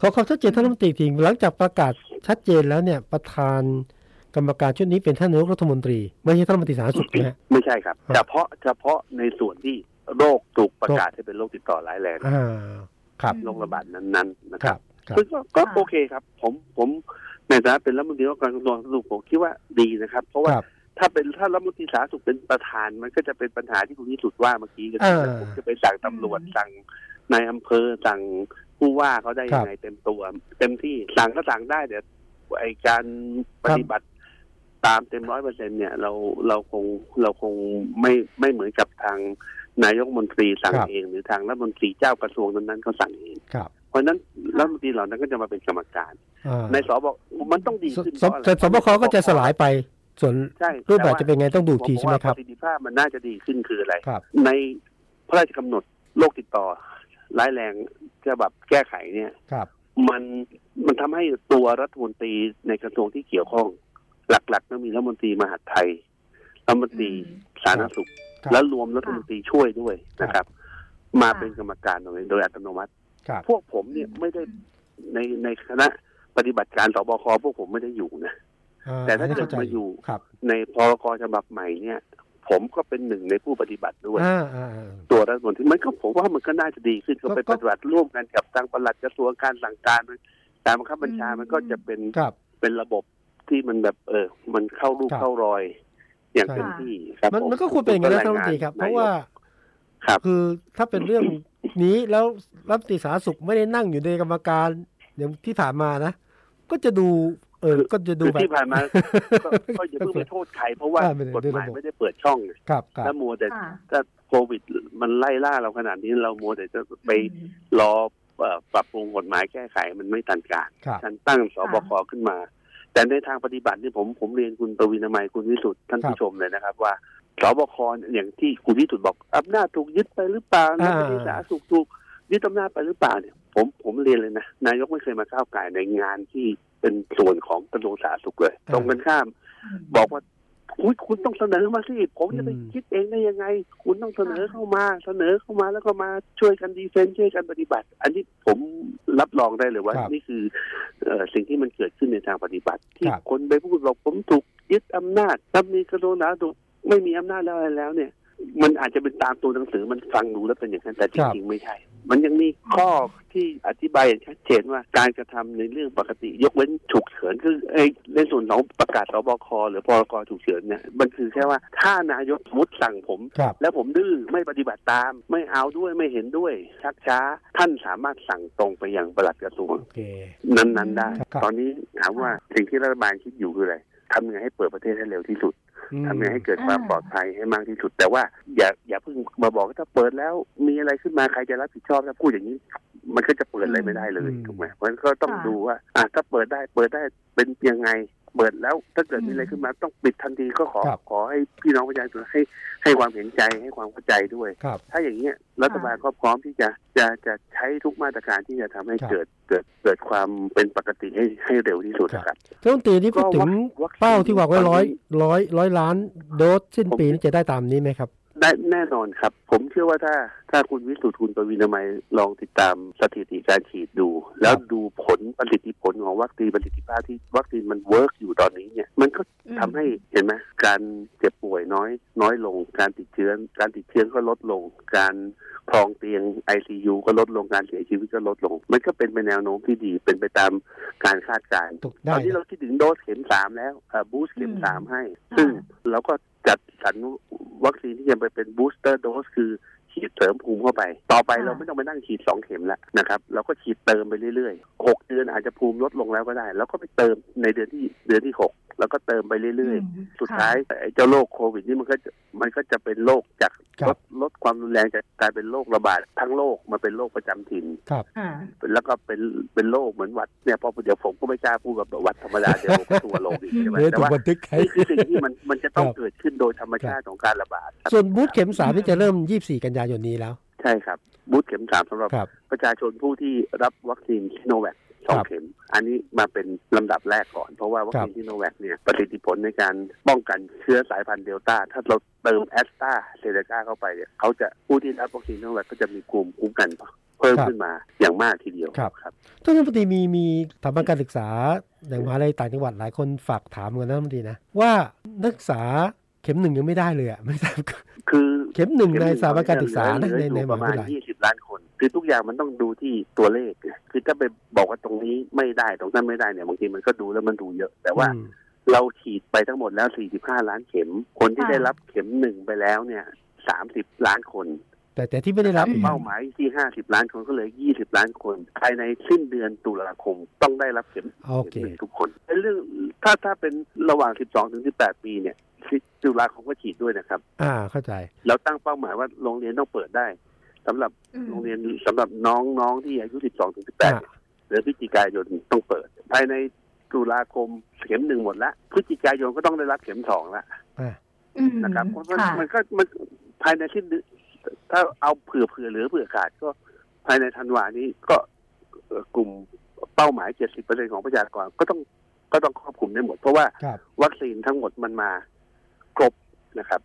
ขอความชัดเจนท่านรัฐมนตรีทีหลังจากประกาศชัดเจนแล้วเนี่ยประธานกรรมการชุดนี้เป็นท่านนายกรัฐมนตรี ไม่ใช่ท่านรัฐมนตรีสาธารณสุขนะฮะไม่ใช่ครับครับ เฉพาะเฉพาะในส่วนที่โรคถูกประกาศให้เป็นโรคติดต่อร้ายแรงอ่าครับโรคระบาดนั้นๆนะคครัรับบครับซึ่งก็ก็ค่ะโอเคครับ ผมผมในฐานะเป็นรัฐมนตรีว่าการกระทรวงสาธารณสุขผมคิดว่าดีนะครับ เพราะว่าครับถ้าเป็นถ้ารัฐมนตรีสาธารณสุขเป็นประธานมันก็จะเป็นปัญหาที่คุณนิสุดว่าเมื่อกี้ก็คืออ่าผมจะไปสั่งตำรวจสั่งนายอำเภอสั่ง ผู้ว่าเขาได้ยังไงเต็มตัว เต็มที่สั่งก็สั่งได้เดี๋ยวไอการปฏิบัติตามเต็มร้อยเปอร์เซ็นเนี่ย เราเราคงเราคงไม่ไม่เหมือนกับทางนายกรัฐมนตรีสั่งครับเอง หรือทางรัฐมนตรีเจ้ากระทรวงนั้นๆเขาสั่งเองครับเพราะฉะนั้นรัฐมนตรีเหล่านั้นก็จะมาเป็นกรรมการอ่าในสบมันต้องดีสขึ้นสเพราะอะไรแต่สบคก็จะสลายไปส่วนใช่รูปแบบจะเป็นไงต้องดูอีกทีผใช่ไหมว่าครับประสิทธิภาพมันน่าจะดีขึ้นคืออะไรครับในพระราชกำหนดโรคติดต่อ ร้ายแรงฉบับแก้ไขเนี่ยครับ มันมันทำให้ตัวรัฐมนตรีในกระทรวงที่เกี่ยวข้อง หลักๆต้องมีรัฐมนตรีมหาดไทยรัฐมนตรีสาธารณสุขครับแล้วรวมรัฐมนตรีช่วยด้วยนะครับ มาค่ะเป็นกรรมการโดยโดยอัตโนมัติครับพวกผมเนี่ยไม่ได้ในในคณะปฏิบัติการสบคพวกผมไม่ได้อยู่นะอ่แต่ถ้าอันนี้เกิดเข้ใจมาอยู่ครับในพรกฉบับใหม่เนี่ย ผมก็เป็นหนึ่งในผู้ปฏิบัติด้วย อ่าอ่าอ่า ตัวรัฐมนตรีมันก็ผมว่ามันก็น่าจะดีขึ้นก็ก็ไปก็ ปฏิบัติร่วมกันกับทางปลัดกระทรวงการสั่งการการบังคับบัญชามันก็จะเป็นครับ เป็นระบบที่มันแบบเออ มันเข้ารูปครับเข้ารอย อย่างใช่ เต็มที่ครับมันผมันก็ควรเป็นอย่างนั้นนะท่านรัฐมนตรีครับ เพราะว่าครับ คือถ้าเป็นเรื่องนี้แล้วรัฐมนตรีสาธารณสุขไม่ได้นั่งอยู่ในกรรมการอย่างที่ผ่านมานะ ก็จะดู เออก็จะดูคือแบบที่ผ่านมาก็ก็อย่าเพิ่งไปโทษใครเพราะว่าอ่าไม่ได้กฎหมายด้วยระบบไม่ได้เปิดช่องไงครับครับถ้ามัวแต่ค่ะถ้าโควิดมันไล่ล่าเราขนาดนี้เรามัวแต่จะไปอืมรอเอ่อปรับปรุงกฎหมายแก้ไขมันไม่ทันการครับท่านตั้งสบคขึ้นมา แต่ในทางปฏิบัตินี่ผมผมเรียนคุณประวินามัยคุณวิสุทธ์ท่านครับผู้ชมเลยนะครับ ว่าสบคอย่างที่คุณวิสุทธ์บอกอำนาจถูกยึดไปหรือเปล่าอ่ารัฐมนตรีสาธารณสุขถูกยึดอำนาจไปหรือเปล่าเนี่ย ผมผมเรียนเลยนะ นายกไม่เคยมาก้าวไก่ายในงานที่เป็นส่วนของกระทรวงสาธารณสุขเลย ตรงกันข้าม บอกว่าคุณคุณต้องเสนอมาสิ ผมจะไปอืมคิดเองได้ยังไง คุณต้องเสนอเข้ามา เสนอเข้ามาแล้วก็มาช่วยกันดีเฟนต์ช่วยกันปฏิบัติ อันนี้ผมรับรองได้เลยว่าครับนี่คือเอ่อสิ่งที่มันเกิดขึ้นในทางปฏิบัติ ที่ครับคนไปพูดบอกผมถูกยึดอำนาจถ้ามีกระทรวงสาธารณสุขไม่มีอำนาจแล้วอะไรแล้วเนี่ย มันอาจจะเป็นตามตัวหนังสือมันฟังดูแล้วเป็นอย่างนั้นแต่จริงๆไม่ใช่ มันยังมีข้อที่อธิบายอย่างชัดเจนว่าการกระทำในเรื่องปกติ ยกเว้นฉุกเฉินคือไอ้ในส่วนของประกาศสบคหรือพรกฉุกเฉินเนี่ยมันคือแค่ว่าถ้านายกสมมติสั่งผมครับแล้วผมดื้อไม่ปฏิบัติตาม ไม่เอาด้วยไม่เห็นด้วยชักช้า ท่านสามารถสั่งตรงไปยังปลัดกระทรวงโอเคนั้นๆได้ครับตอนนี้ถามว่าสิ่งที่รัฐบาลคิดอยู่คืออะไรทำยังไงให้เปิดประเทศให้เร็วที่สุดอืม ทำยังไงให้เกิดความปลอดภัยให้มากที่สุด แต่ว่าอย่าอย่าเพิ่งมาบอกว่าถ้าเปิดแล้วมีอะไรขึ้นมาใครจะรับผิดชอบถ้าพูดอย่างนี้มันก็จะเปิดอะไรไม่ได้เลยอืมถูกไหมเพราะฉะนั้นก็ต้องค่ะดูว่าอะถ้าเปิดได้เปิดได้เป็นยังไง เปิดแล้วถ้าเกิดมีอะไรขึ้นมาต้องปิดทันทีก็ขอครับขอให้พี่น้องประชาชนให้ให้ความเห็นใจให้ความเข้าใจด้วยครับถ้าอย่างเงี้ยรัฐบาลก็พร้อมที่จะจะจะใช้ทุกมาตรการที่จะทำให้ครับเกิดเกิดเกิดความเป็นปกติให้ให้เร็วที่สุดนะครับท่านรัฐมนตรีนี่พูดถึงก็วัคซีนเป้าที่วางไว้ตอนนี้ร้อยร้อยร้อยล้านโดสสิ้นปีนี้จะได้ตามนี้ไหมครับ ได้แน่นอนครับ ผมเชื่อว่าถ้าถ้าคุณวิสุทธ์คุณประวินามัยลองติดตามสถิติการฉีดดู แล้วดูผลประสิทธิผลของวัคซีนประสิทธิภาพที่วัคซีนมัน work อยู่ตอนนี้เนี่ยมันก็อืมทำให้เห็นไหมการเจ็บป่วยน้อย น้อยลงการติดเชื้อ การติดเชื้อก็ลดลง การครองเตียง ICU ก็ลดลงการเสียชีวิตก็ลดลง มันก็เป็นไปแนวโน้มที่ดีเป็นไปตามการคาดการณ์ถูกตได้อนนี้นะเราคิดถึงโดสเข็มสามแล้วบูสต์เข็มอืมสามให้ค่ะซึ่งเราก็ จัดสรรวัคซีนที่จะไปเป็นบูสเตอร์โดสคือฉีดเสริมภูมิเข้าไป ต่อไปค่ะเราไม่ต้องไปนั่งฉีดสองเข็มแล้วนะครับ เราก็ฉีดเติมไปเรื่อยๆหกเดือนอาจจะภูมิลดลงแล้วก็ได้ แล้วก็ไปเติมในเดือนที่เดือนที่หกแล้วก็เติมไปเรื่อยมๆสุดท้ายไอ้เจ้าโรคโควิดนี่มันก็จะมันก็จะเป็นโรคจากครัลบดลดความรุนแรงจากกลายเป็นโรคระบาดทั้งโลกมาเป็นโรคประจำถิ่นครับค่ะแล้วก็เป็นเป็นโรคเหมือนหวัดเนี่ยพอเดี๋ยวผมก็ไม่กล้าพูดแบบหวัดธรรมดาเดี๋ยวผมก็ทัวร์ลงอีกใช่ไหมเดี๋ยวแต่ถูกว่าบันทึกให้นี่คือสิ่งที่มันมันจะ ต้องครับเกิดขึ้นโดยธรรมชาติของการระบาดส่วน boost เข็มสามนี่จะเริ่ม24กันยายนนี้แล้ว ใช่ครับ boost เข็มสามสำหรับครับประชาชนผู้ที่รับวัคซีนซิโนแวคสองครับเข็ม อันนี้มาเป็นลำดับแรกก่อน เพราะว่าวัคซีนครับซิโนแวคเนี่ยประสิทธิผลในการป้องกันเชื้อสายพันธุ์เดลต้า ถ้าเราเติมแอสตราเซเนกาเข้าไปเนี่ยเขาจะผู้ที่รับวัคซีนซิโนแวคก็จะมีภูมิคุ้มกันเพิ่มครับขึ้นมาอย่างมากทีเดียวครับครับท่านรัฐมนตรีมีมีสถาบันการศึกษาอย่างมหาลัยต่างจังหวัดหลายคนฝากถามกันนะรัฐมนตรีนะว่า นักศึกษาเข็มหนึ่งยังไม่ได้เลยอะไม่ทราบคือเข็มหนึ่งในสถาบันการศึกษาเหนะลือในอยู่ในมประหามาวิณทยาลัยยี่สิบล้านคน คือทุกอย่างมันต้องดูที่ตัวเลขไงคือถ้าไปบอกว่าตรงนี้ไม่ได้ตรงนั้นไม่ได้เนี่ยบางทีมันก็ดูแล้วมันดูเยอะ แต่ว่าอืมเราฉีดไปทั้งหมดแล้ว 45 ล้านเข็ม คนที่ค่ะได้รับเข็มหนึ่งไปแล้วเนี่ย 30 ล้านคน แต่แต่ที่ไม่ได้รับอีกเป้าหมายที่50ล้านคนก็เหลย20ล้านคน ภายในสิ้นเดือนตุลาคมต้องได้รับเข็มโอเคเข็มหนึ่งทุกคนในเรื่องถ้าถ้าเป็นระหว่าง12ถึง18ปีเนี่ยตุลาคมก็ฉีดด้วยนะครับ อ่าเข้าใจ เราตั้งเป้าหมายว่าโรงเรียนต้องเปิดได้สำหรับอืมโรงเรียนสำหรับน้องๆที่อายุ12ถึง18อ่าเนี่ยหรือพฤศจิกายนต้องเปิด ภายในตุลาคมเข็มหนึ่งหมดละพฤศจิกายนก็ต้องได้รับเข็มสองละอ่าอืมนะครับเพราะมันค่ะมันก็มันภายในสิ้นเดือน ถ้าเอาเผื่อเผื่อเหลือเผื่อขาดก็ภายในธันวานี้ก็เอ่อกลุ่มเป้าหมาย70%ของประชากรก็ต้องก็ต้องครอบคลุมได้หมด เพราะว่าครับวัคซีนทั้งหมดมันมาครบนะครับ